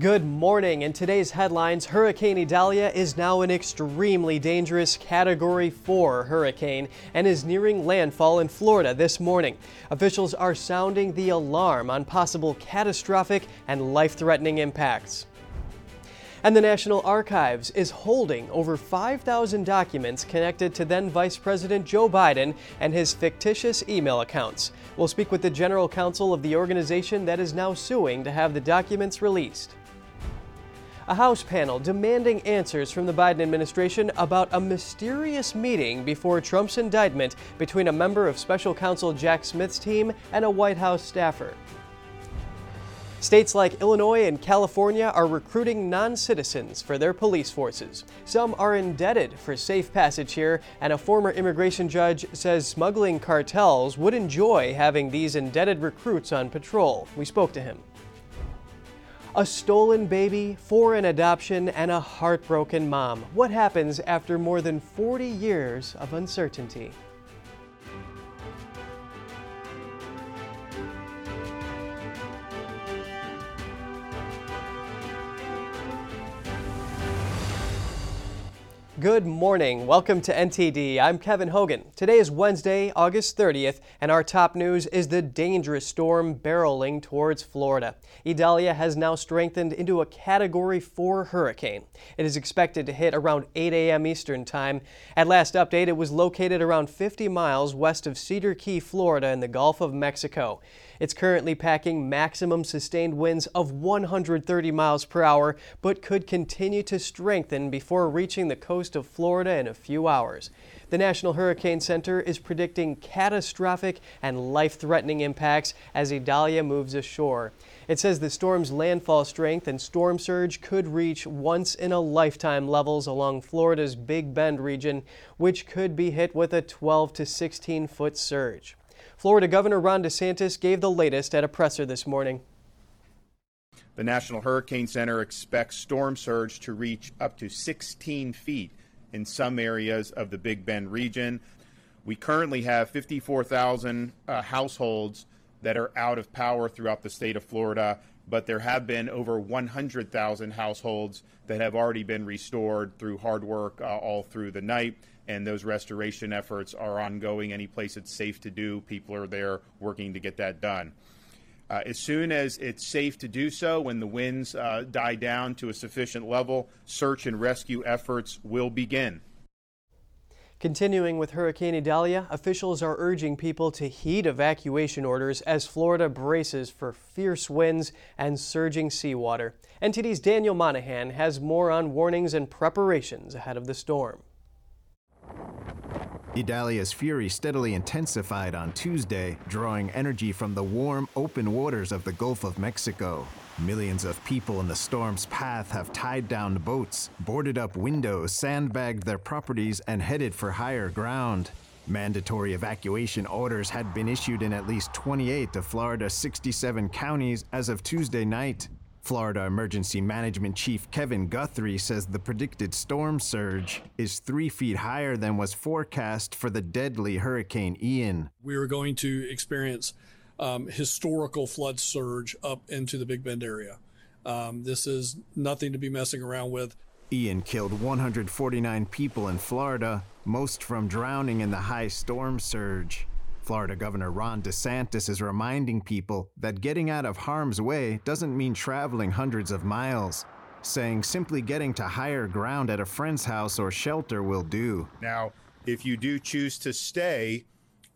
Good morning. In today's headlines, Hurricane Idalia is now an extremely dangerous Category 4 hurricane and is nearing landfall in Florida this morning. Officials are sounding the alarm on possible catastrophic and life threatening impacts. And the National Archives is holding over 5,000 documents connected to then Vice President Joe Biden and his fictitious email accounts. We'll speak with the General Counsel of the organization that is now suing to have the documents released a House panel demanding answers from the Biden administration about a mysterious meeting before Trump's indictment between a member of special counsel Jack Smith's team and a White House staffer. States like Illinois and California are recruiting non citizens for their police forces. Some are indebted for safe passage here, and a former immigration judge says smuggling cartels would enjoy having these indebted recruits on patrol. We spoke to him. A stolen baby, foreign adoption, and a heartbroken mom. What happens after more than 40 years of uncertainty? Good morning. Welcome to NTD. I'm Kevin Hogan. Today is Wednesday, August 30th, and our top news is the dangerous storm barreling towards Florida. Idalia has now strengthened into a Category 4 hurricane. It is expected to hit around 8 a.m. Eastern Time. At last update, it was located around 50 miles west of Cedar Key, Florida, in the Gulf of Mexico. It's currently packing maximum sustained winds of 130 miles per hour, but could continue to strengthen before reaching the coast of Florida in a few hours. The National Hurricane Center is predicting catastrophic and life threatening impacts as Idalia moves ashore. It says the storm's landfall strength and storm surge could reach once in a lifetime levels along Florida's Big Bend region, which could be hit with a 12 to 16 foot surge. Florida Governor Ron DeSantis gave the latest at a presser this morning. The National Hurricane Center expects storm surge to reach up to 16 feet in some areas of the Big Bend region. We currently have 54,000 uh, households that are out of power throughout the state of Florida, but there have been over 100,000 households that have already been restored through hard work uh, all through the night and those restoration efforts are ongoing. Any place it's safe to do, people are there working to get that done. Uh, as soon as it's safe to do so, when the winds uh, die down to a sufficient level, search and rescue efforts will begin. Continuing with Hurricane Idalia, officials are urging people to heed evacuation orders as Florida braces for fierce winds and surging seawater. NTD's Daniel Monahan has more on warnings and preparations ahead of the storm. Idalia's fury steadily intensified on Tuesday, drawing energy from the warm, open waters of the Gulf of Mexico. Millions of people in the storm's path have tied down boats, boarded up windows, sandbagged their properties, and headed for higher ground. Mandatory evacuation orders had been issued in at least 28 of Florida's 67 counties as of Tuesday night. Florida Emergency Management Chief Kevin Guthrie says the predicted storm surge is three feet higher than was forecast for the deadly Hurricane Ian. We are going to experience um, historical flood surge up into the Big Bend area. Um, this is nothing to be messing around with. Ian killed 149 people in Florida, most from drowning in the high storm surge. Florida Governor Ron DeSantis is reminding people that getting out of harm's way doesn't mean traveling hundreds of miles, saying simply getting to higher ground at a friend's house or shelter will do. Now, if you do choose to stay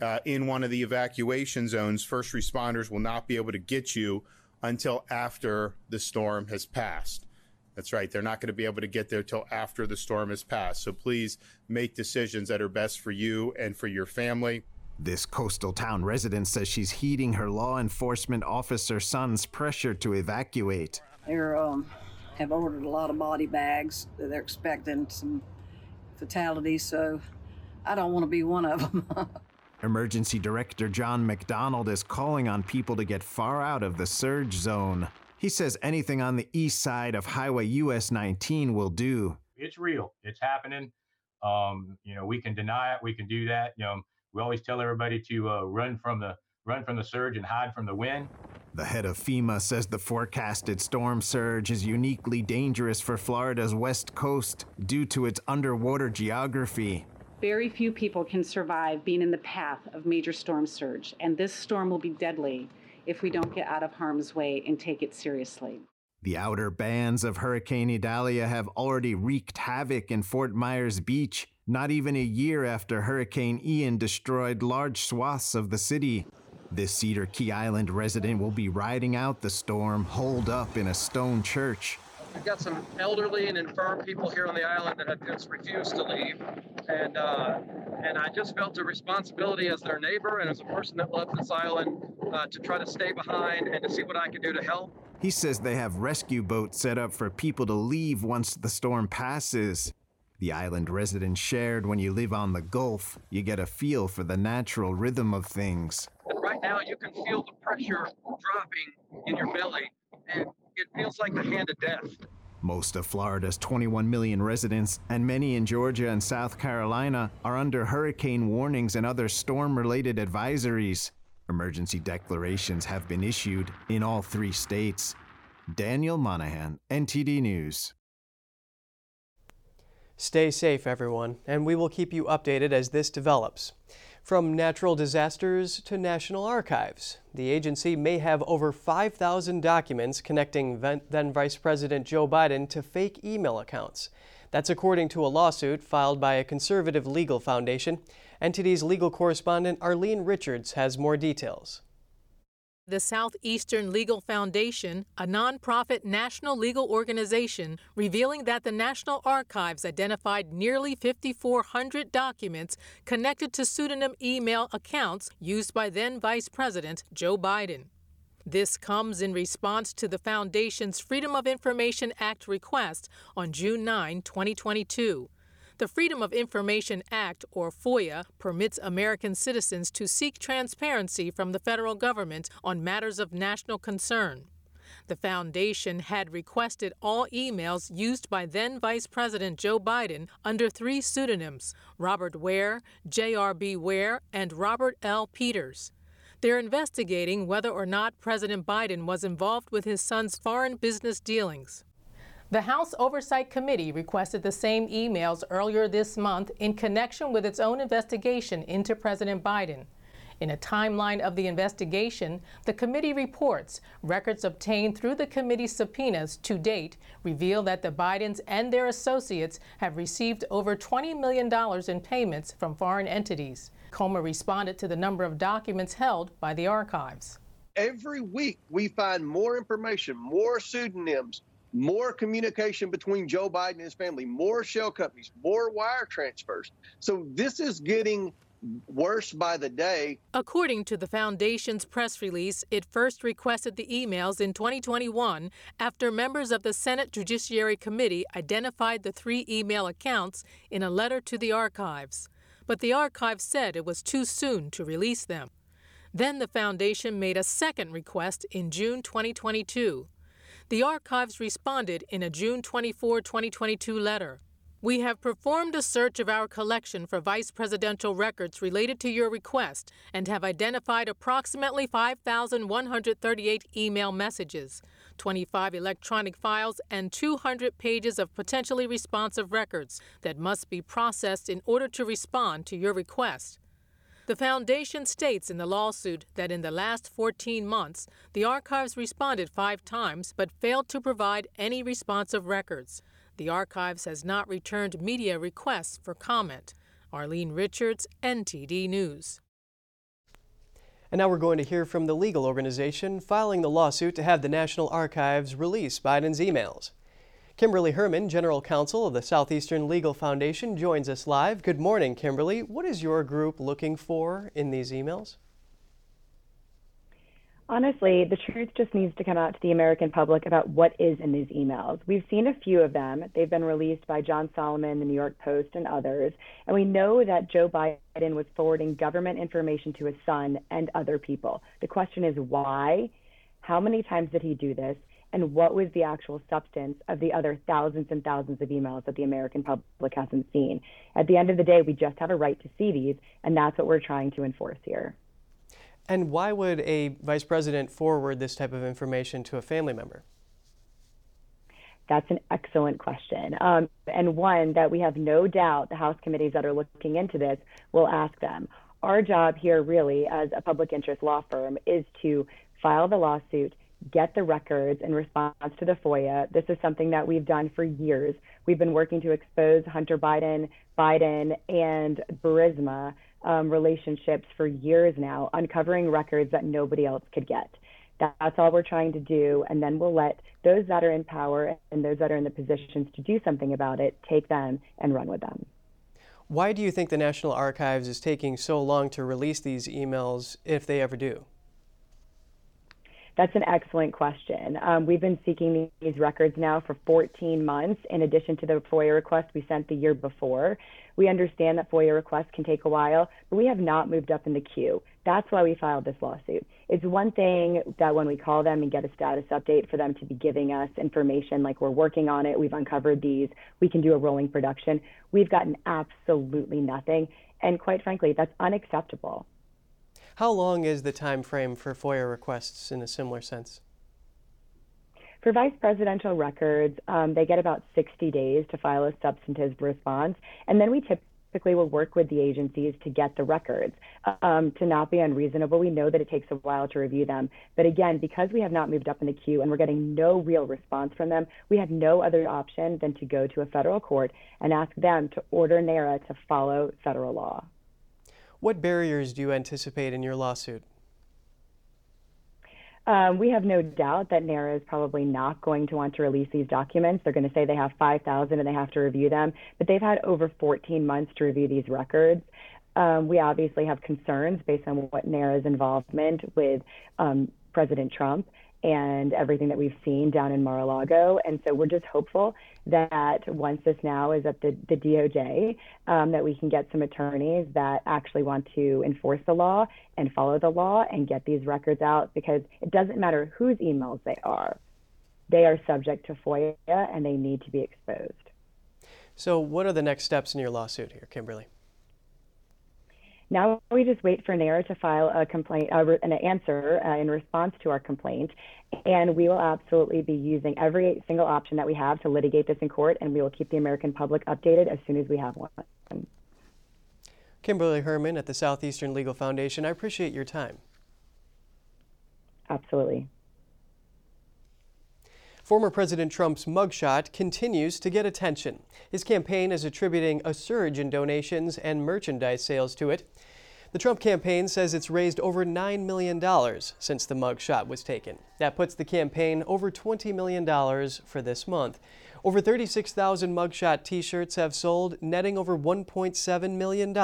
uh, in one of the evacuation zones, first responders will not be able to get you until after the storm has passed. That's right. They're not going to be able to get there till after the storm has passed. So please make decisions that are best for you and for your family. This coastal town resident says she's heeding her law enforcement officer son's pressure to evacuate. They um, have ordered a lot of body bags. They're expecting some fatalities, so I don't want to be one of them. Emergency Director John McDonald is calling on people to get far out of the surge zone. He says anything on the east side of Highway US 19 will do. It's real. It's happening. Um, you know, we can deny it. We can do that. You know, we always tell everybody to uh, run from the run from the surge and hide from the wind. The head of FEMA says the forecasted storm surge is uniquely dangerous for Florida's west coast due to its underwater geography. Very few people can survive being in the path of major storm surge, and this storm will be deadly if we don't get out of harm's way and take it seriously. The outer bands of Hurricane Idalia have already wreaked havoc in Fort Myers Beach, not even a year after Hurricane Ian destroyed large swaths of the city. This Cedar Key Island resident will be riding out the storm holed up in a stone church. We've got some elderly and infirm people here on the island that have just refused to leave, and uh, and I just felt a responsibility as their neighbor and as a person that loves this island uh, to try to stay behind and to see what I can do to help. He says they have rescue boats set up for people to leave once the storm passes. The island residents shared when you live on the Gulf, you get a feel for the natural rhythm of things. And right now, you can feel the pressure dropping in your belly, and it feels like the hand of death. Most of Florida's 21 million residents and many in Georgia and South Carolina are under hurricane warnings and other storm related advisories. Emergency declarations have been issued in all three states. Daniel Monahan, NTD News. Stay safe, everyone, and we will keep you updated as this develops. From natural disasters to National Archives, the agency may have over 5,000 documents connecting then Vice President Joe Biden to fake email accounts. That's according to a lawsuit filed by a conservative legal foundation. NTD's legal correspondent Arlene Richards has more details. The Southeastern Legal Foundation, a nonprofit national legal organization, revealing that the National Archives identified nearly 5,400 documents connected to pseudonym email accounts used by then Vice President Joe Biden. This comes in response to the Foundation's Freedom of Information Act request on June 9, 2022. The Freedom of Information Act, or FOIA, permits American citizens to seek transparency from the federal government on matters of national concern. The foundation had requested all emails used by then Vice President Joe Biden under three pseudonyms Robert Ware, J.R.B. Ware, and Robert L. Peters. They're investigating whether or not President Biden was involved with his son's foreign business dealings. The House Oversight Committee requested the same emails earlier this month in connection with its own investigation into President Biden. In a timeline of the investigation, the committee reports records obtained through the committee's subpoenas to date reveal that the Bidens and their associates have received over $20 million in payments from foreign entities. Comer responded to the number of documents held by the archives. Every week, we find more information, more pseudonyms, more communication between Joe Biden and his family, more shell companies, more wire transfers. So this is getting worse by the day. According to the foundation's press release, it first requested the emails in 2021 after members of the Senate Judiciary Committee identified the three email accounts in a letter to the archives. But the archives said it was too soon to release them. Then the foundation made a second request in June 2022. The archives responded in a June 24, 2022 letter. We have performed a search of our collection for vice presidential records related to your request and have identified approximately 5,138 email messages, 25 electronic files, and 200 pages of potentially responsive records that must be processed in order to respond to your request. The Foundation states in the lawsuit that in the last 14 months, the archives responded five times but failed to provide any responsive records. The archives has not returned media requests for comment. Arlene Richards, NTD News. And now we're going to hear from the legal organization filing the lawsuit to have the National Archives release Biden's emails. Kimberly Hermann, General Counsel of the Southeastern Legal Foundation, joins us live. Good morning, Kimberly. What is your group looking for in these emails? Honestly, the truth just needs to come out to the American public about what is in these emails. We've seen a few of them. They've been released by John Solomon, the New York Post, and others. And we know that Joe Biden was forwarding government information to his son and other people. The question is why? How many times did he do this? And what was the actual substance of the other thousands and thousands of emails that the American public hasn't seen. At the end of the day, we just have a right to see these, and that's what we're trying to enforce here. And why would a vice president forward this type of information to a family member? That's an excellent question, um, and one that we have no doubt the House committees that are looking into this will ask them. Our job here, really, as a public interest law firm, is to file the lawsuit, get the records in response to the FOIA. This is something that we've done for years. We've been working to expose Hunter Biden, Biden, and Burisma um, relationships for years now, uncovering records that nobody else could get. That's all we're trying to do. And then we'll let those that are in power and those that are in the positions to do something about it take them and run with them. Why do you think the National Archives is taking so long to release these emails if they ever do? That's an excellent question. Um, we've been seeking these records now for 14 months, in addition to the FOIA request we sent the year before. We understand that FOIA requests can take a while, but we have not moved up in the queue. That's why we filed this lawsuit. It's one thing that when we call them and get a status update for them to be giving us information like we're working on it, we've uncovered these, we can do a rolling production. We've gotten absolutely nothing. And quite frankly, that's unacceptable. How long is the time frame for FOIA requests in a similar sense? For vice presidential records, um, they get about 60 days to file a substantive response, and then we typically will work with the agencies to get the records. Um, to not be unreasonable, we know that it takes a while to review them, but again, because we have not moved up in the queue and we're getting no real response from them, we have no other option than to go to a federal court and ask them to order NARA to follow federal law. What barriers do you anticipate in your lawsuit? Um, we have no doubt that NARA is probably not going to want to release these documents. They're going to say they have 5,000 and they have to review them, but they've had over 14 months to review these records. Um, we obviously have concerns based on what NARA's involvement with um, President Trump and everything that we've seen down in Mar-a-Lago. And so we're just hopeful that once this now is at the, the DOJ, um, that we can get some attorneys that actually want to enforce the law and follow the law and get these records out because it doesn't matter whose emails they are. They are subject to FOIA and they need to be exposed. So, what are the next steps in your lawsuit here, Kimberly? Now we just wait for NARA to file a complaint, uh, an answer uh, in response to our complaint, and we will absolutely be using every single option that we have to litigate this in court, and we will keep the American public updated as soon as we have one. Kimberly Hermann at the Southeastern Legal Foundation, I appreciate your time. Absolutely. Former President Trump's mugshot continues to get attention. His campaign is attributing a surge in donations and merchandise sales to it. The Trump campaign says it's raised over $9 million since the mugshot was taken. That puts the campaign over $20 million for this month. Over 36,000 mugshot t-shirts have sold, netting over $1.7 million.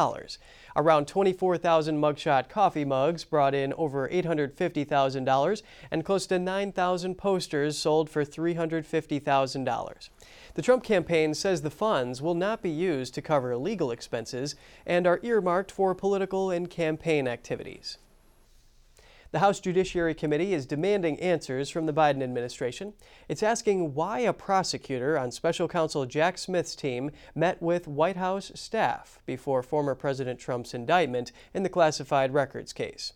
Around 24,000 mugshot coffee mugs brought in over $850,000, and close to 9,000 posters sold for $350,000. The Trump campaign says the funds will not be used to cover legal expenses and are earmarked for political and campaign activities. The House Judiciary Committee is demanding answers from the Biden administration. It's asking why a prosecutor on special counsel Jack Smith's team met with White House staff before former President Trump's indictment in the classified records case.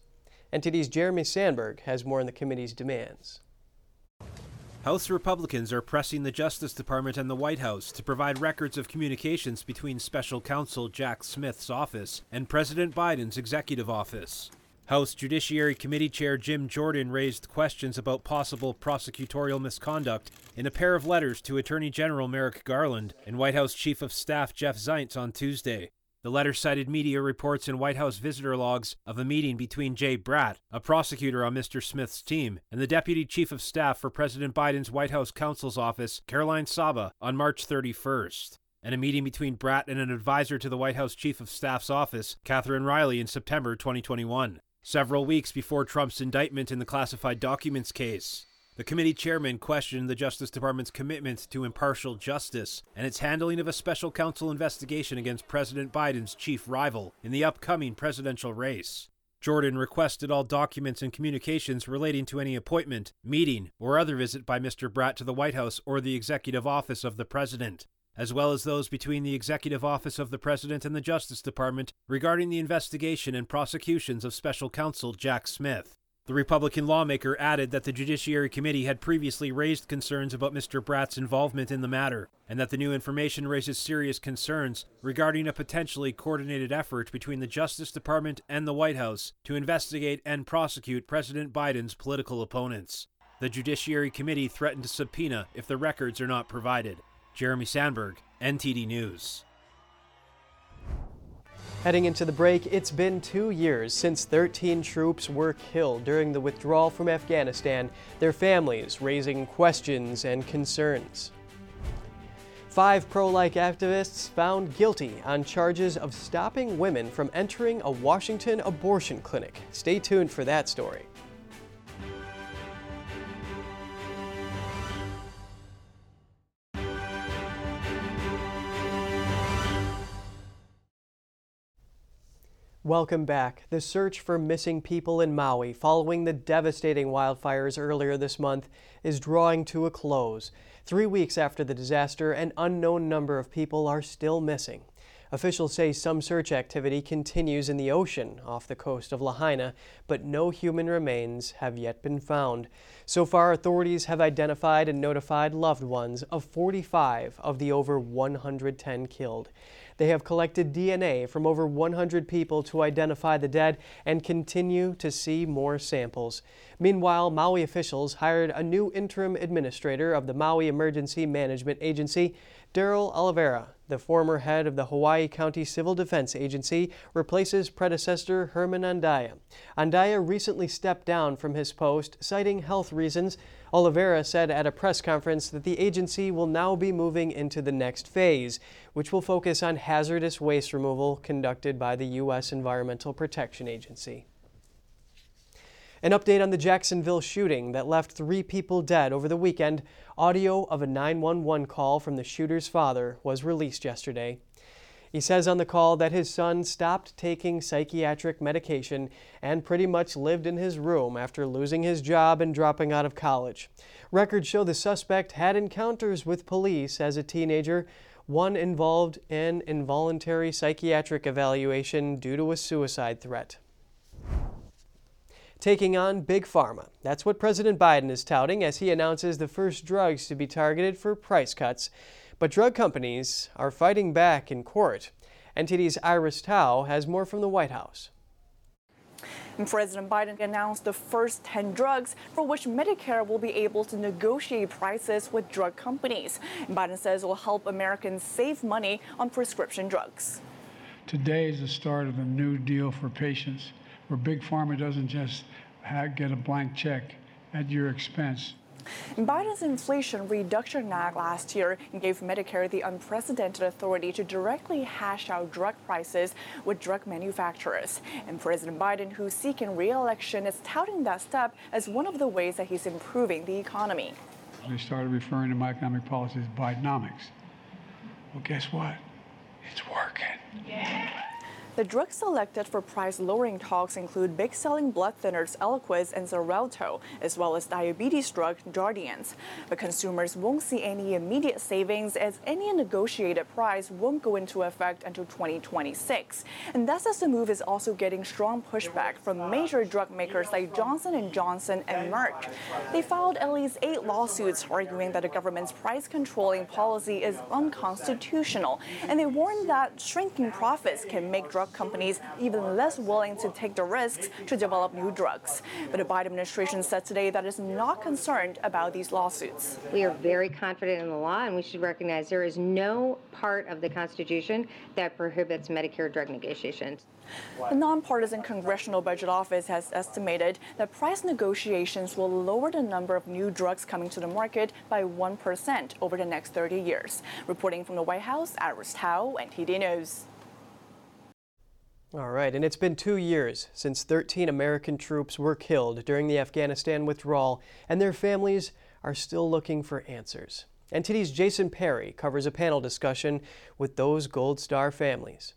NTD's Jeremy Sandberg has more on the committee's demands. House Republicans are pressing the Justice Department and the White House to provide records of communications between special counsel Jack Smith's office and President Biden's executive office. House Judiciary Committee Chair Jim Jordan raised questions about possible prosecutorial misconduct in a pair of letters to Attorney General Merrick Garland and White House Chief of Staff Jeff Zients on Tuesday. The letter cited media reports and White House visitor logs of a meeting between Jay Bratt, a prosecutor on Mr. Smith's team, and the Deputy Chief of Staff for President Biden's White House counsel's office, Caroline Saba, on March 31st and a meeting between Bratt and an advisor to the White House Chief of Staff's office, Catherine Riley, in September 2021 several weeks before Trump's indictment in the classified documents case. The committee chairman questioned the Justice Department's commitment to impartial justice and its handling of a special counsel investigation against President Biden's chief rival in the upcoming presidential race. Jordan requested all documents and communications relating to any appointment, meeting, or other visit by Mr. Bratt to the White House or the executive office of the president. as well as those between the Executive Office of the President and the Justice Department regarding the investigation and prosecutions of Special Counsel Jack Smith. The Republican lawmaker added that the Judiciary Committee had previously raised concerns about Mr. Bratt's involvement in the matter, and that the new information raises serious concerns regarding a potentially coordinated effort between the Justice Department and the White House to investigate and prosecute President Biden's political opponents. The Judiciary Committee threatened to subpoena if the records are not provided. Jeremy Sandberg, NTD News. Heading into the break, it's been two years since 13 troops were killed during the withdrawal from Afghanistan, their families raising questions and concerns. Five pro life activists found guilty on charges of stopping women from entering a Washington abortion clinic. Stay tuned for that story. Welcome back. The search for missing people in Maui following the devastating wildfires earlier this month is drawing to a close. Three weeks after the disaster, an unknown number of people are still missing. Officials say some search activity continues in the ocean off the coast of Lahaina, but no human remains have yet been found. So far, authorities have identified and notified loved ones of 45 of the over 110 killed. They have collected DNA from over 100 people to identify the dead and continue to see more samples. Meanwhile, Maui officials hired a new interim administrator of the Maui Emergency Management Agency, Darryl Oliveira. The former head of the Hawaii County Civil Defense Agency replaces predecessor Herman Andaya. Andaya recently stepped down from his post, citing health reasons. Oliveira said at a press conference that the agency will now be moving into the next phase, which will focus on hazardous waste removal conducted by the U.S. Environmental Protection Agency. An update on the Jacksonville shooting that left three people dead over the weekend. Audio of a 911 call from the shooter's father was released yesterday. He says on the call that his son stopped taking psychiatric medication and pretty much lived in his room after losing his job and dropping out of college. Records show the suspect had encounters with police as a teenager, one involved an involuntary psychiatric evaluation due to a suicide threat taking on Big Pharma. That's what President Biden is touting as he announces the first drugs to be targeted for price cuts. But drug companies are fighting back in court. NTD's Iris Tao has more from the White House. And President Biden announced the first 10 drugs for which Medicare will be able to negotiate prices with drug companies. Biden says it will help Americans save money on prescription drugs. Today is the start of a new deal for patients where Big Pharma doesn't just get a blank check at your expense. Biden's Inflation Reduction Act last year gave Medicare the unprecedented authority to directly hash out drug prices with drug manufacturers. And President Biden, who's seeking re-election, is touting that step as one of the ways that he's improving the economy. They started referring to my economic policy as Bidenomics. Well, guess what? It's working. Yeah. The drugs selected for price lowering talks include big selling blood thinners Eliquis and Xarelto, as well as diabetes drug Jardiance. But consumers won't see any immediate savings as any negotiated price won't go into effect until 2026. And that's as the move is also getting strong pushback from major drug makers like Johnson & Johnson and Merck. They filed at least eight lawsuits arguing that the government's price controlling policy is unconstitutional, and they warn that shrinking profits can make drug drug companies even less willing to take the risks to develop new drugs. But the Biden administration said today that it's not concerned about these lawsuits. We are very confident in the law, and we should recognize there is no part of the Constitution that prohibits Medicare drug negotiations. The nonpartisan Congressional Budget Office has estimated that price negotiations will lower the number of new drugs coming to the market by 1% over the next 30 years. Reporting from the White House, Iris Tao, NTD News. All right, and it's been two years since 13 American troops were killed during the Afghanistan withdrawal, and their families are still looking for answers. NTD's Jason Perry covers a panel discussion with those Gold Star families.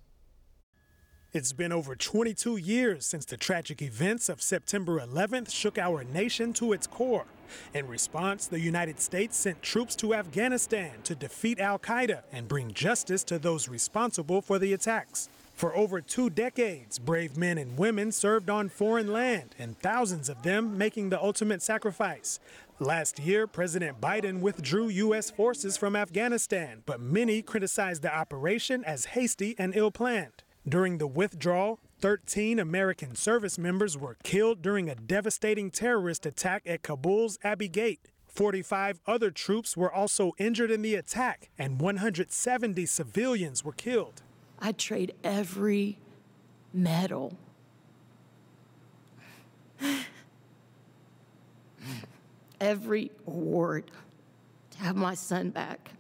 It's been over 22 years since the tragic events of September 11th shook our nation to its core. In response, the United States sent troops to Afghanistan to defeat Al Qaeda and bring justice to those responsible for the attacks. For over two decades, brave men and women served on foreign land, and thousands of them making the ultimate sacrifice. Last year, President Biden withdrew U.S. forces from Afghanistan, but many criticized the operation as hasty and ill planned. During the withdrawal, 13 American service members were killed during a devastating terrorist attack at Kabul's Abbey Gate. 45 other troops were also injured in the attack, and 170 civilians were killed. I'd trade every medal. Every award to have my son back.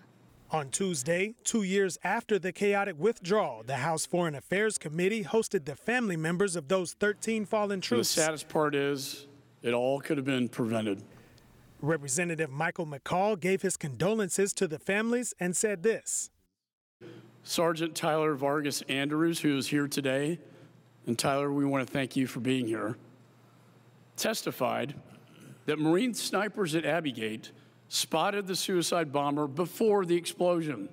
On Tuesday, two years after the chaotic withdrawal, the House Foreign Affairs Committee hosted the family members of those 13 fallen troops. The saddest part is it all could have been prevented. Representative Michael McCaul gave his condolences to the families and said this Sergeant Tyler Vargas Andrews, who is here today, and Tyler, we want to thank you for being here, testified that Marine snipers at Abbey Gate spotted the suicide bomber before the explosion.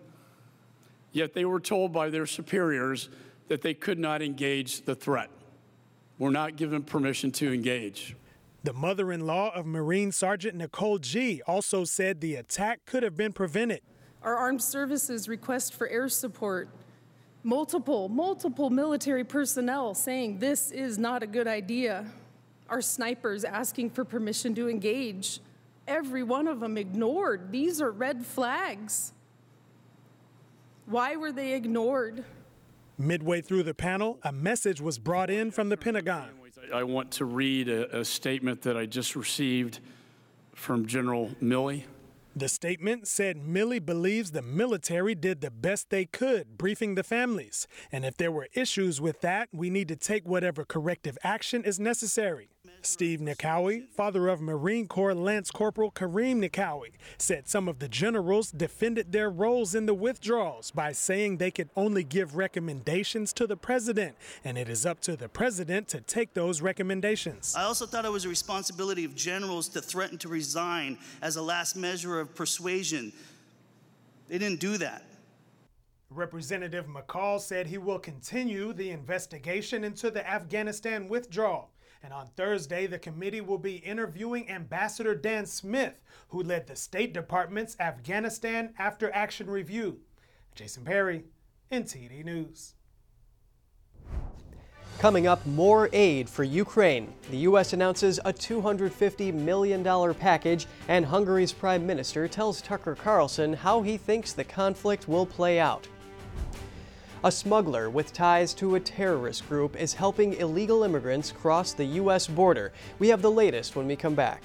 Yet they were told by their superiors that they could not engage the threat. Were not given permission to engage. The mother in law of Marine Sergeant Nicole Gee also said the attack could have been prevented. Our armed services request for air support. Multiple, multiple military personnel saying this is not a good idea. Our snipers asking for permission to engage every one of them ignored. These are red flags. Why were they ignored? Midway through the panel, a message was brought in from the Pentagon. I want to read a, a statement that I just received from General Milley. The statement said Milley believes the military did the best they could, briefing the families. And if there were issues with that, we need to take whatever corrective action is necessary. Steve Nikoui, father of Marine Corps Lance Corporal Kareem Nikoui, said some of the generals defended their roles in the withdrawals by saying they could only give recommendations to the president, and it is up to the president to take those recommendations. I also thought it was a responsibility of generals to threaten to resign as a last measure of persuasion. They didn't do that. Representative McCaul said he will continue the investigation into the Afghanistan withdrawal. And on Thursday, the committee will be interviewing Ambassador Dan Smith, who led the State Department's Afghanistan After Action Review. Jason Perry, NTD News. Coming up, more aid for Ukraine. The U.S. announces a $250 million package, and Hungary's prime minister tells Tucker Carlson how he thinks the conflict will play out. A smuggler with ties to a terrorist group is helping illegal immigrants cross the U.S. border. We have the latest when we come back.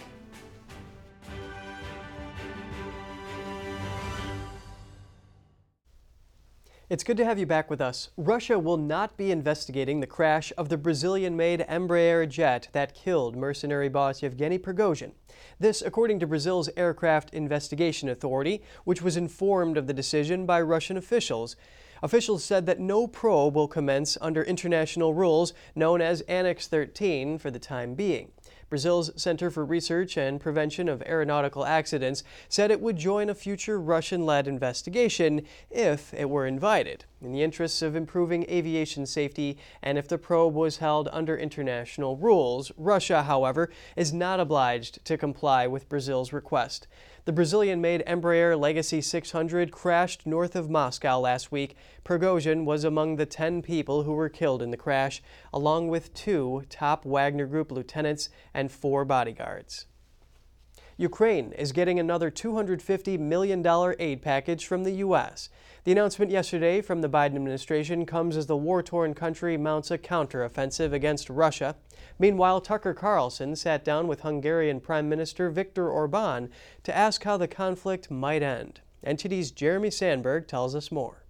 It's good to have you back with us. Russia will not be investigating the crash of the Brazilian made Embraer jet that killed mercenary boss Yevgeny Prigozhin. This, according to Brazil's Aircraft Investigation Authority, which was informed of the decision by Russian officials. Officials said that no probe will commence under international rules known as Annex 13 for the time being. Brazil's Center for Research and Prevention of Aeronautical Accidents said it would join a future Russian led investigation if it were invited, in the interests of improving aviation safety and if the probe was held under international rules. Russia, however, is not obliged to comply with Brazil's request. The Brazilian made Embraer Legacy 600 crashed north of Moscow last week. Prigozhin was among the 10 people who were killed in the crash, along with two top Wagner Group lieutenants and four bodyguards. Ukraine is getting another $250 million aid package from the U.S. The announcement yesterday from the Biden administration comes as the war torn country mounts a counteroffensive against Russia. Meanwhile, Tucker Carlson sat down with Hungarian Prime Minister Viktor Orban to ask how the conflict might end. NTD's Jeremy Sandberg tells us more.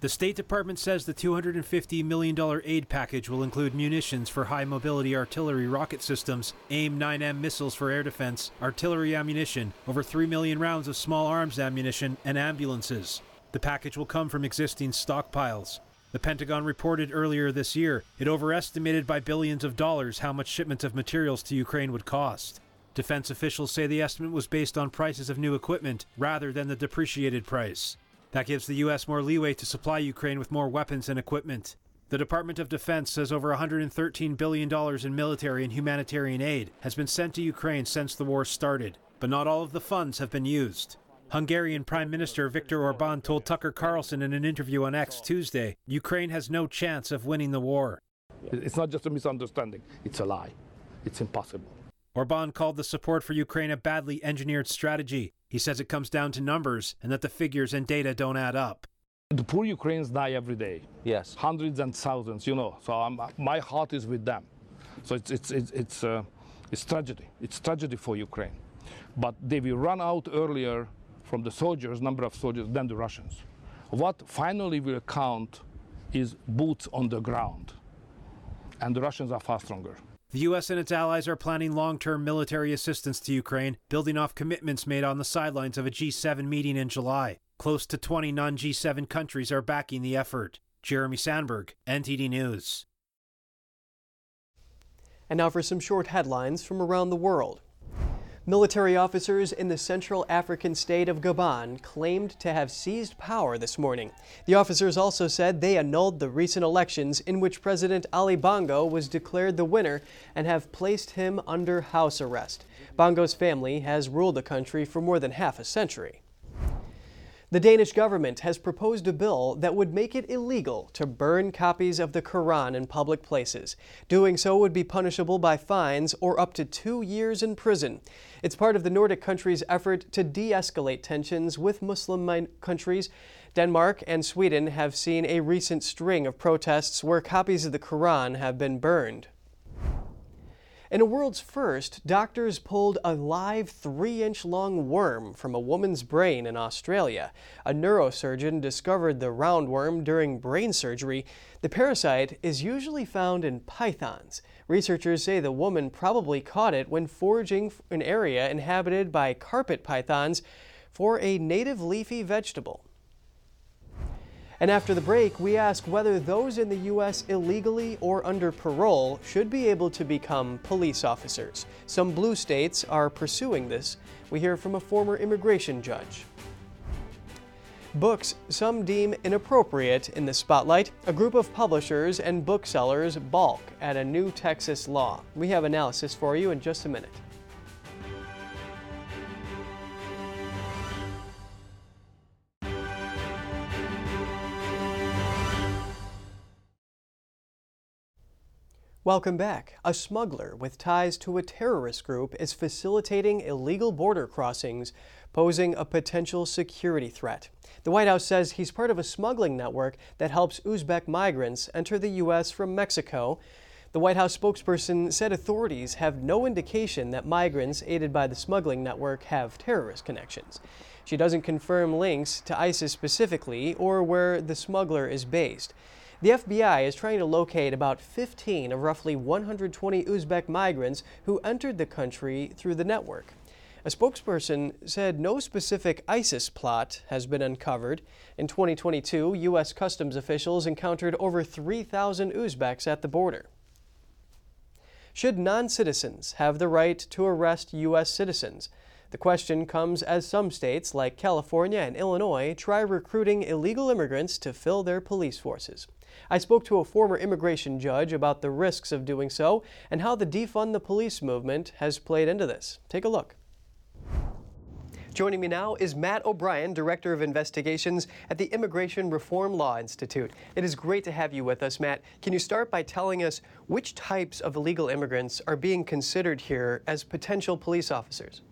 The State Department says the $250 million aid package will include munitions for high mobility artillery rocket systems, AIM 9M missiles for air defense, artillery ammunition, over 3 million rounds of small arms ammunition, and ambulances. The package will come from existing stockpiles. The Pentagon reported earlier this year it overestimated by billions of dollars how much shipments of materials to Ukraine would cost. Defense officials say the estimate was based on prices of new equipment rather than the depreciated price. That gives the U.S. more leeway to supply Ukraine with more weapons and equipment. The Department of Defense says over $113 billion in military and humanitarian aid has been sent to Ukraine since the war started, but not all of the funds have been used. Hungarian Prime Minister Viktor Orban told Tucker Carlson in an interview on X Tuesday Ukraine has no chance of winning the war. It's not just a misunderstanding, it's a lie. It's impossible. Orban called the support for Ukraine a badly engineered strategy. He says it comes down to numbers and that the figures and data don't add up. The poor Ukrainians die every day. Yes. Hundreds and thousands, you know. So I'm, my heart is with them. So it's, it's, it's, it's, uh, it's tragedy. It's tragedy for Ukraine. But they will run out earlier from the soldiers, number of soldiers, than the Russians. What finally will count is boots on the ground. And the Russians are far stronger. The U.S. and its allies are planning long term military assistance to Ukraine, building off commitments made on the sidelines of a G7 meeting in July. Close to 20 non G7 countries are backing the effort. Jeremy Sandberg, NTD News. And now for some short headlines from around the world. Military officers in the Central African state of Gabon claimed to have seized power this morning. The officers also said they annulled the recent elections in which President Ali Bongo was declared the winner and have placed him under house arrest. Bongo's family has ruled the country for more than half a century. The Danish government has proposed a bill that would make it illegal to burn copies of the Quran in public places. Doing so would be punishable by fines or up to two years in prison. It's part of the Nordic countries' effort to de escalate tensions with Muslim countries. Denmark and Sweden have seen a recent string of protests where copies of the Quran have been burned. In a world's first, doctors pulled a live three inch long worm from a woman's brain in Australia. A neurosurgeon discovered the roundworm during brain surgery. The parasite is usually found in pythons. Researchers say the woman probably caught it when foraging an area inhabited by carpet pythons for a native leafy vegetable. And after the break, we ask whether those in the U.S. illegally or under parole should be able to become police officers. Some blue states are pursuing this. We hear from a former immigration judge. Books some deem inappropriate in the spotlight. A group of publishers and booksellers balk at a new Texas law. We have analysis for you in just a minute. Welcome back. A smuggler with ties to a terrorist group is facilitating illegal border crossings, posing a potential security threat. The White House says he's part of a smuggling network that helps Uzbek migrants enter the U.S. from Mexico. The White House spokesperson said authorities have no indication that migrants aided by the smuggling network have terrorist connections. She doesn't confirm links to ISIS specifically or where the smuggler is based. The FBI is trying to locate about 15 of roughly 120 Uzbek migrants who entered the country through the network. A spokesperson said no specific ISIS plot has been uncovered. In 2022, U.S. Customs officials encountered over 3,000 Uzbeks at the border. Should non citizens have the right to arrest U.S. citizens? The question comes as some states, like California and Illinois, try recruiting illegal immigrants to fill their police forces. I spoke to a former immigration judge about the risks of doing so and how the defund the police movement has played into this. Take a look. Joining me now is Matt O'Brien, Director of Investigations at the Immigration Reform Law Institute. It is great to have you with us, Matt. Can you start by telling us which types of illegal immigrants are being considered here as potential police officers?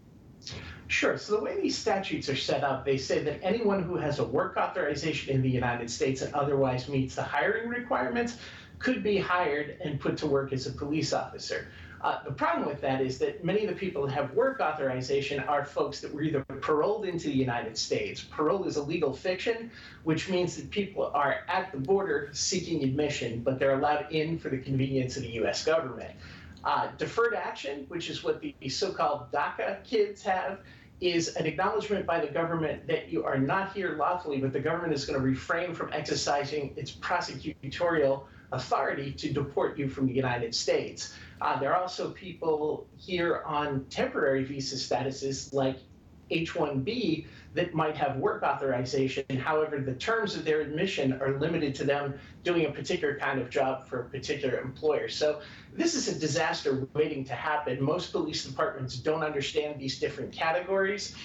Sure. So the way these statutes are set up, they say that anyone who has a work authorization in the United States and otherwise meets the hiring requirements could be hired and put to work as a police officer. Uh, the problem with that is that many of the people that have work authorization are folks that were either paroled into the United States. Parole is a legal fiction, which means that people are at the border seeking admission, but they're allowed in for the convenience of the U.S. government. Uh, deferred action, which is what the, so called DACA kids have, is an acknowledgement by the government that you are not here lawfully, but the government is going to refrain from exercising its prosecutorial authority to deport you from the United States. Uh, there are also people here on temporary visa statuses like H-1B that might have work authorization. However, the terms of their admission are limited to them doing a particular kind of job for a particular employer. So this is a disaster waiting to happen. Most police departments don't understand these different categories.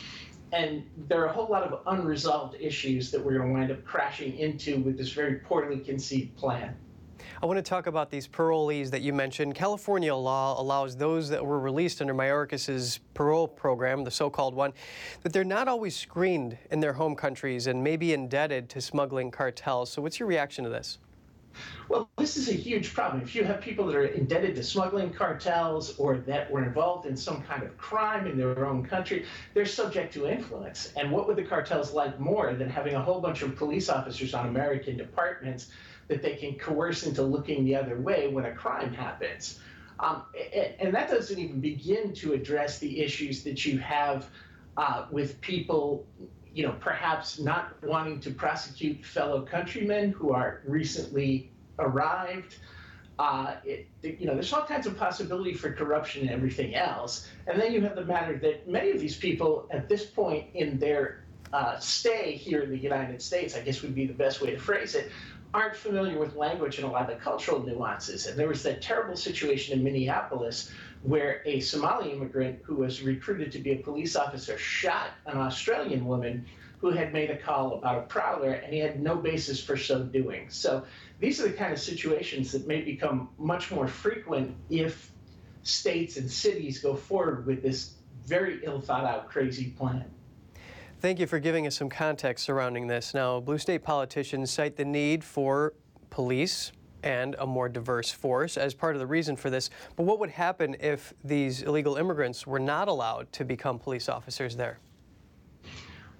And there are a whole lot of unresolved issues that we're going to wind up crashing into with this very poorly conceived plan. I want to talk about these parolees that you mentioned. California law allows those that were released under Mayorkas's parole program, the so-called one, that they're not always screened in their home countries and may be indebted to smuggling cartels. So what's your reaction to this? Well, this is a huge problem. If you have people that are indebted to smuggling cartels or that were involved in some kind of crime in their own country, they're subject to influence. And what would the cartels like more than having a whole bunch of police officers on American departments that they can coerce into looking the other way when a crime happens. Um, and, that doesn't even begin to address the issues that you have uh, with people, you know, perhaps not wanting to prosecute fellow countrymen who are recently arrived. Uh, it, you know, there's all kinds of possibility for corruption and everything else. And then you have the matter that many of these people at this point in their uh, stay here in the United States, I guess would be the best way to phrase it, aren't familiar with language and a lot of the cultural nuances. And there was that terrible situation in Minneapolis where a Somali immigrant who was recruited to be a police officer shot an Australian woman who had made a call about a prowler and he had no basis for so doing. So these are the kind of situations that may become much more frequent if states and cities go forward with this very ill thought out, crazy plan. Thank you for giving us some context surrounding this. Now, blue state politicians cite the need for police and a more diverse force as part of the reason for this. But what would happen if these illegal immigrants were not allowed to become police officers there?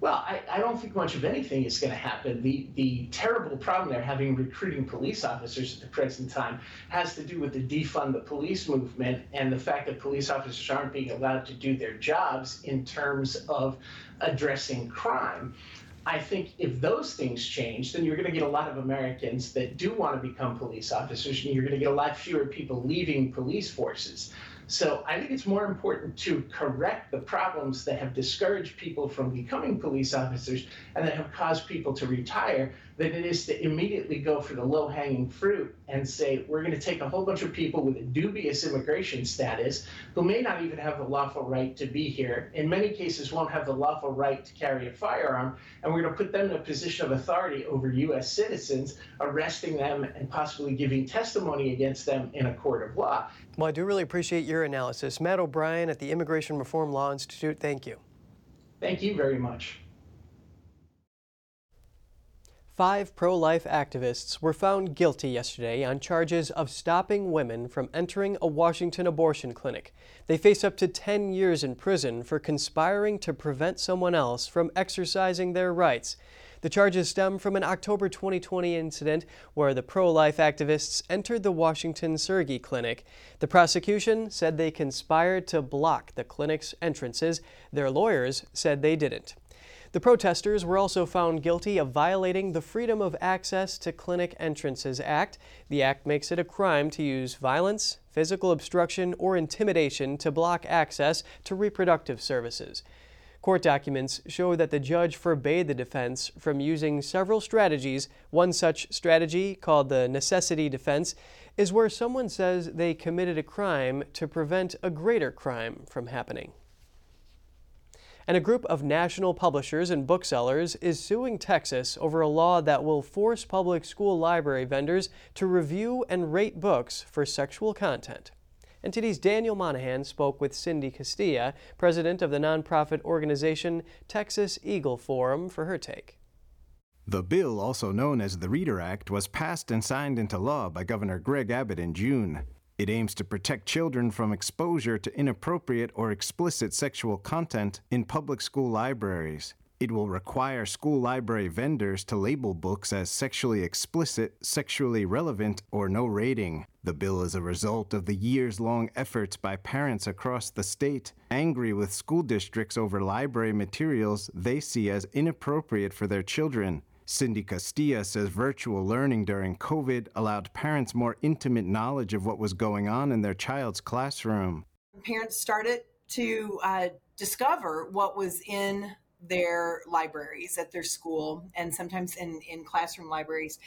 Well, I, I don't think much of anything is going to happen. The the terrible problem they're having recruiting police officers at the present time has to do with the defund the police movement and the fact that police officers aren't being allowed to do their jobs in terms of addressing crime. I think if those things change, then you're going to get a lot of Americans that do want to become police officers, and you're going to get a lot fewer people leaving police forces. So I think it's more important to correct the problems that have discouraged people from becoming police officers and that have caused people to retire than it is to immediately go for the low hanging fruit and say, we're going to take a whole bunch of people with a dubious immigration status who may not even have the lawful right to be here, in many cases, won't have the lawful right to carry a firearm, and we're going to put them in a position of authority over U.S. citizens, arresting them and possibly giving testimony against them in a court of law. Well, I do really appreciate your analysis. Matt O'Brien at the Immigration Reform Law Institute, thank you. Thank you very much. Five pro life activists were found guilty yesterday on charges of stopping women from entering a Washington abortion clinic. They face up to 10 years in prison for conspiring to prevent someone else from exercising their rights. The charges stem from an October 2020 incident where the pro life activists entered the Washington Surgi Clinic. The prosecution said they conspired to block the clinic's entrances. Their lawyers said they didn't. The protesters were also found guilty of violating the Freedom of Access to Clinic Entrances Act. The act makes it a crime to use violence, physical obstruction, or intimidation to block access to reproductive services. Court documents show that the judge forbade the defense from using several strategies. One such strategy, called the necessity defense, is where someone says they committed a crime to prevent a greater crime from happening and a group of national publishers and booksellers is suing Texas over a law that will force public school library vendors to review and rate books for sexual content. NTD's Daniel Monahan spoke with Cindy Castilla, president of the nonprofit organization Texas Eagle Forum, for her take. The bill, also known as the Reader Act, was passed and signed into law by Governor Greg Abbott in June. It aims to protect children from exposure to inappropriate or explicit sexual content in public school libraries. It will require school library vendors to label books as sexually explicit, sexually relevant, or no rating. The bill is a result of the years long efforts by parents across the state, angry with school districts over library materials they see as inappropriate for their children Cindy Castilla says virtual learning during COVID allowed parents more intimate knowledge of what was going on in their child's classroom. Parents started to uh, discover what was in their libraries at their school and sometimes in, in classroom libraries.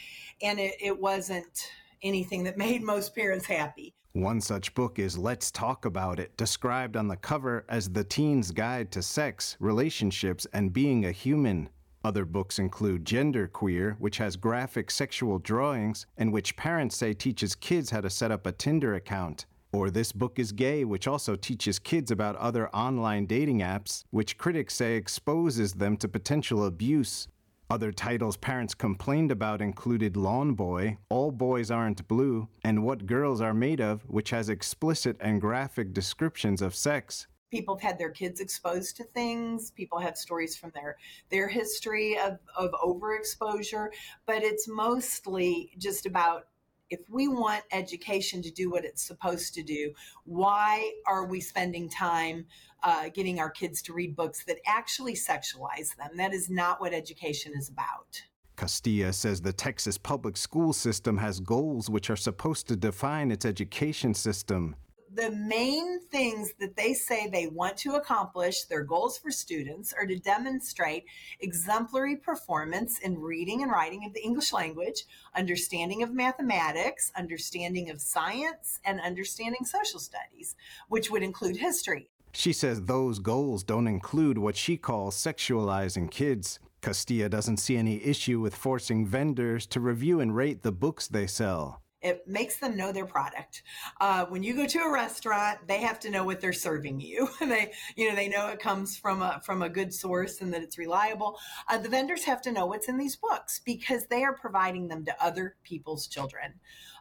And it, it wasn't anything that made most parents happy. One such book is Let's Talk About It, described on the cover as the teen's guide to sex, relationships, and being a human. Other books include Gender Queer, which has graphic sexual drawings and which parents say teaches kids how to set up a Tinder account. Or This Book is Gay, which also teaches kids about other online dating apps, which critics say exposes them to potential abuse. Other titles parents complained about included Lawn Boy, All Boys Aren't Blue, and What Girls Are Made Of, which has explicit and graphic descriptions of sex. People have had their kids exposed to things. People have stories from their their history of, of overexposure, but it's mostly just about if we want education to do what it's supposed to do, why are we spending time uh, getting our kids to read books that actually sexualize them? That is not what education is about. Castilla says the Texas public school system has goals which are supposed to define its education system the main things that they say they want to accomplish, their goals for students, are to demonstrate exemplary performance in reading and writing of the English language, understanding of mathematics, understanding of science, and understanding social studies, which would include history. She says those goals don't include what she calls sexualizing kids. Castilla doesn't see any issue with forcing vendors to review and rate the books they sell. It makes them know their product. Uh, when you go to a restaurant, they have to know what they're serving you. they, you know, they know it comes from a from a good source and that it's reliable. Uh, the vendors have to know what's in these books because they are providing them to other people's children.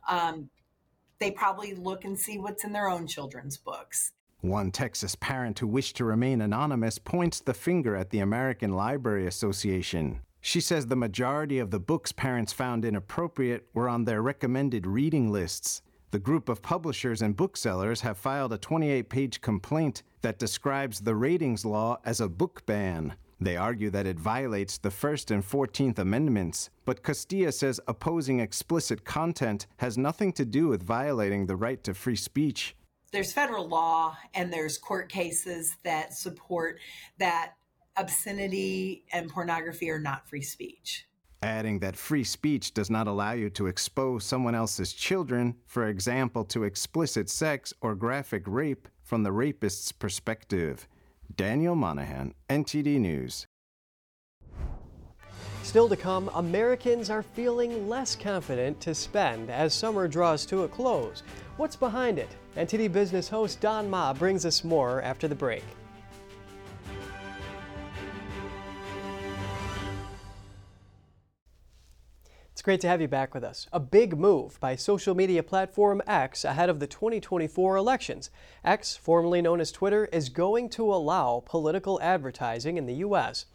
Um, they probably look and see what's in their own children's books. One Texas parent who wished to remain anonymous points the finger at the American Library Association. She says the majority of the books parents found inappropriate were on their recommended reading lists. The group of publishers and booksellers have filed a 28 page complaint that describes the ratings law as a book ban. They argue that it violates the First and Fourteenth Amendments, but Castilla says opposing explicit content has nothing to do with violating the right to free speech. There's federal law and there's court cases that support that obscenity and pornography are not free speech. Adding that free speech does not allow you to expose someone else's children, for example, to explicit sex or graphic rape from the rapist's perspective. Daniel Monahan, NTD News. Still to come, Americans are feeling less confident to spend as summer draws to a close. What's behind it? NTD Business host Don Ma brings us more after the break. Great to have you back with us. A big move by social media platform X ahead of the 2024 elections. X, formerly known as Twitter, is going to allow political advertising in the U.S.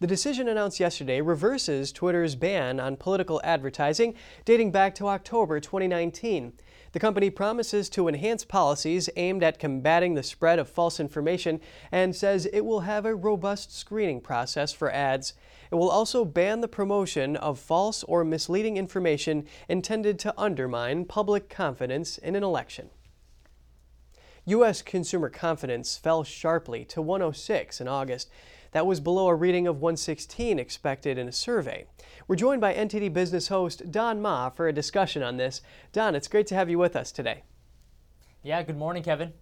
The decision announced yesterday reverses Twitter's ban on political advertising dating back to October 2019. The company promises to enhance policies aimed at combating the spread of false information and says it will have a robust screening process for ads. It will also ban the promotion of false or misleading information intended to undermine public confidence in an election. U.S. consumer confidence fell sharply to 106 in August. That was below a reading of 116 expected in a survey. We're joined by NTD Business host Don Ma for a discussion on this. Don, it's great to have you with us today. Yeah, good morning, Kevin.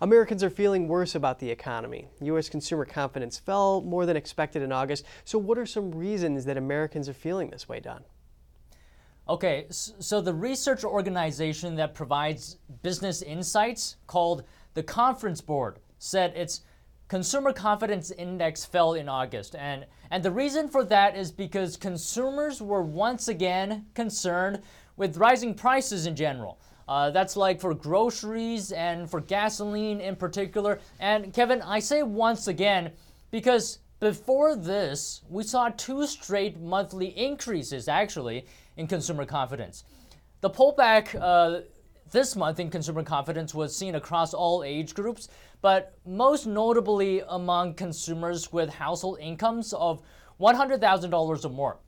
Americans are feeling worse about the economy. U.S. consumer confidence fell more than expected in August. So, what are some reasons that Americans are feeling this way, Don? Okay, so the research organization that provides business insights, called the Conference Board, said its consumer confidence index fell in August. And, and the reason for that is because consumers were once again concerned with rising prices in general. Uh, that's like for groceries and for gasoline in particular. And Kevin, I say once again because before this, we saw two straight monthly increases actually in consumer confidence. The pullback uh, this month in consumer confidence was seen across all age groups, but most notably among consumers with household incomes of $100,000 or more.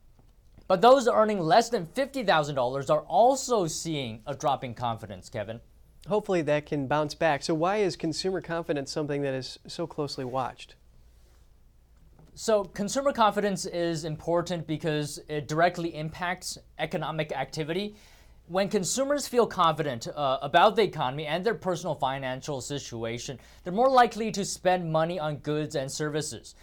But those earning less than $50,000 are also seeing a drop in confidence, Kevin. Hopefully that can bounce back. So, why is consumer confidence something that is so closely watched? So, consumer confidence is important because it directly impacts economic activity. When consumers feel confident uh, about the economy and their personal financial situation, they're more likely to spend money on goods and services.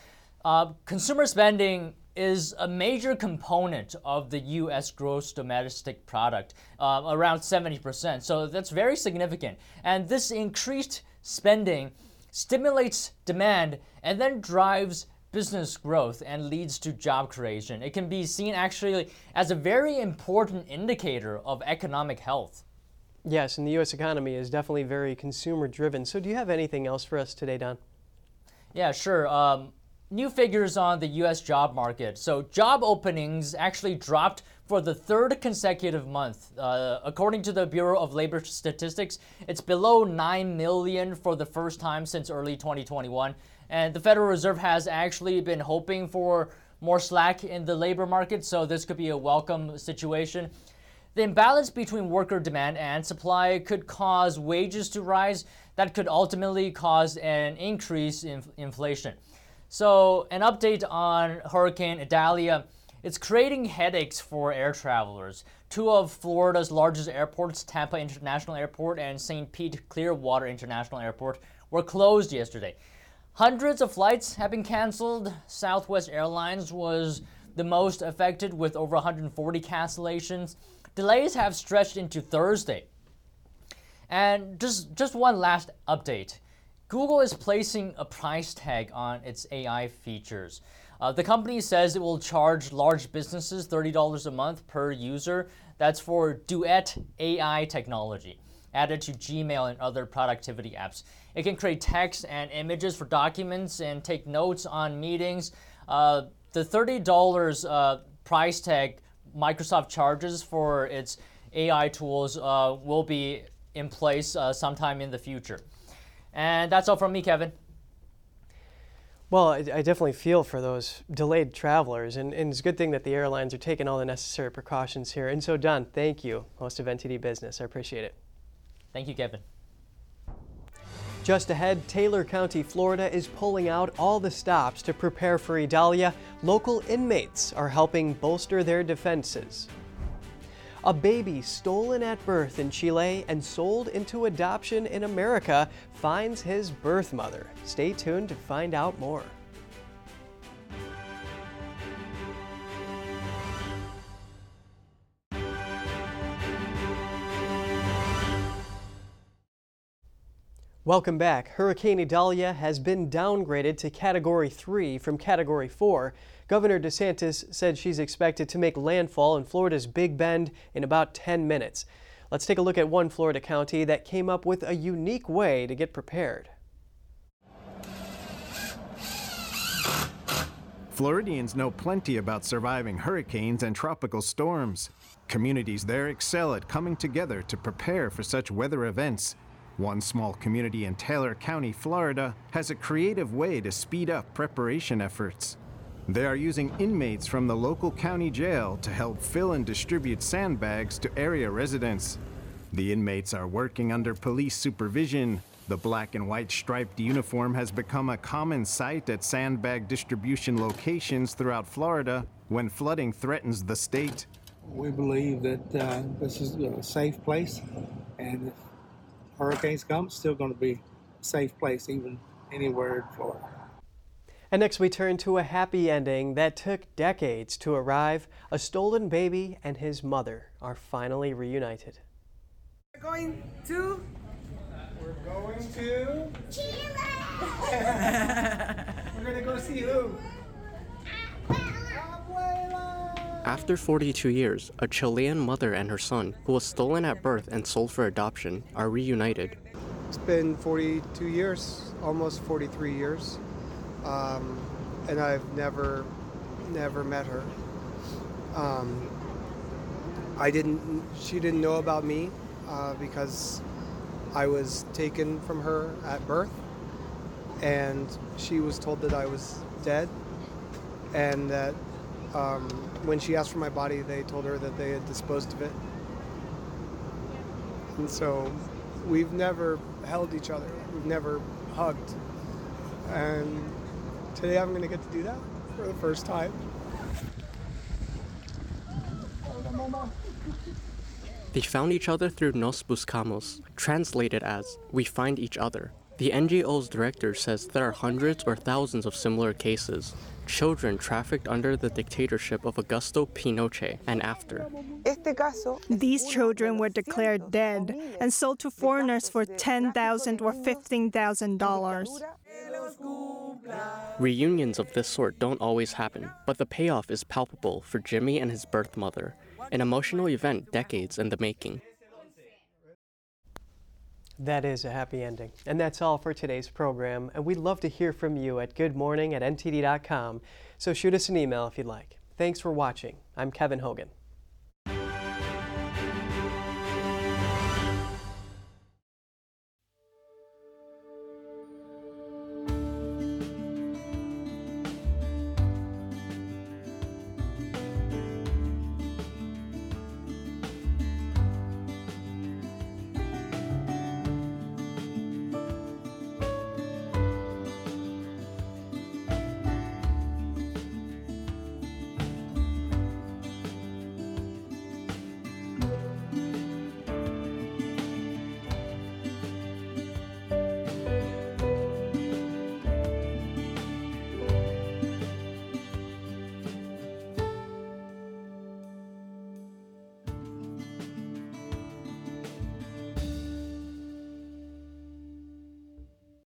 Uh, consumer spending is a major component of the U.S. gross domestic product, uh, around 70%. So that's very significant. And this increased spending stimulates demand and then drives business growth and leads to job creation. It can be seen actually as a very important indicator of economic health. Yes, and the U.S. economy is definitely very consumer driven. So, do you have anything else for us today, Don? Yeah, sure. Um, new figures on the U.S. job market. So, job openings actually dropped for the third consecutive month. Uh, according to the Bureau of Labor Statistics, it's below 9 million for the first time since early 2021. And the Federal Reserve has actually been hoping for more slack in the labor market, so this could be a welcome situation. The imbalance between worker demand and supply could cause wages to rise. That could ultimately cause an increase in inflation. So, an update on Hurricane Idalia. It's creating headaches for air travelers. Two of Florida's largest airports, Tampa International Airport and St. Pete Clearwater International Airport, were closed yesterday. Hundreds of flights have been canceled. Southwest Airlines was the most affected with over 140 cancellations. Delays have stretched into Thursday. And just, just one last update. Google is placing a price tag on its AI features. Uh, the company says it will charge large businesses $30 a month per user. That's for Duet AI technology added to Gmail and other productivity apps. It can create text and images for documents and take notes on meetings. Uh, the $30 uh, price tag Microsoft charges for its AI tools uh, will be in place uh, sometime in the future. And that's all from me, Kevin. Well, I, I, definitely feel for those delayed travelers, and, and, it's a good thing that the airlines are taking all the necessary precautions here. And so, Don, thank you, host of NTD Business. I appreciate it. Thank you, Kevin. Just ahead, Taylor County, Florida is pulling out all the stops to prepare for Idalia. Local inmates are helping bolster their defenses. A baby stolen at birth in Chile and sold into adoption in America finds his birth mother. Stay tuned to find out more. Welcome back. Hurricane Idalia has been downgraded to Category 3 from Category 4. Governor DeSantis said she's expected to make landfall in Florida's Big Bend in about 10 minutes. Let's take a look at one Florida county that came up with a unique way to get prepared. Floridians know plenty about surviving hurricanes and tropical storms. Communities there excel at coming together to prepare for such weather events one small community in Taylor County, Florida, has a creative way to speed up preparation efforts. They are using inmates from the local county jail to help fill and distribute sandbags to area residents. The inmates are working under police supervision. The black and white striped uniform has become a common sight at sandbag distribution locations throughout Florida when flooding threatens the state. We believe that uh, this is a safe place, and hurricanes come, it's still going to be a safe place, even anywhere in Florida. And next, we turn to a happy ending that took decades to arrive. A stolen baby and his mother are finally reunited. We're going to. We're going to. Chile! We're going to go see who? After 42 years, a Chilean mother and her son, who was stolen at birth and sold for adoption, are reunited. It's been 42 years, almost 43 years, um, and I've never, never met her. Um, I didn't. She didn't know about me uh, because I was taken from her at birth, and she was told that I was dead, and that Um, when she asked for my body, they told her that they had disposed of it. And so we've never held each other, we've never hugged. And today I'm going to get to do that for the first time. They found each other through Nos Buscamos, translated as We Find Each Other. The NGO's director says there are hundreds or thousands of similar cases. Children trafficked under the dictatorship of Augusto Pinochet and after. These children were declared dead and sold to foreigners for 10,000 or $15,000. Reunions of this sort don't always happen, but the payoff is palpable for Jimmy and his birth mother, an emotional event decades in the making. That is a happy ending. And that's all for today's program. And we'd love to hear from you at goodmorning at ntd.com. So shoot us an email if you'd like. Thanks for watching. I'm Kevin Hogan.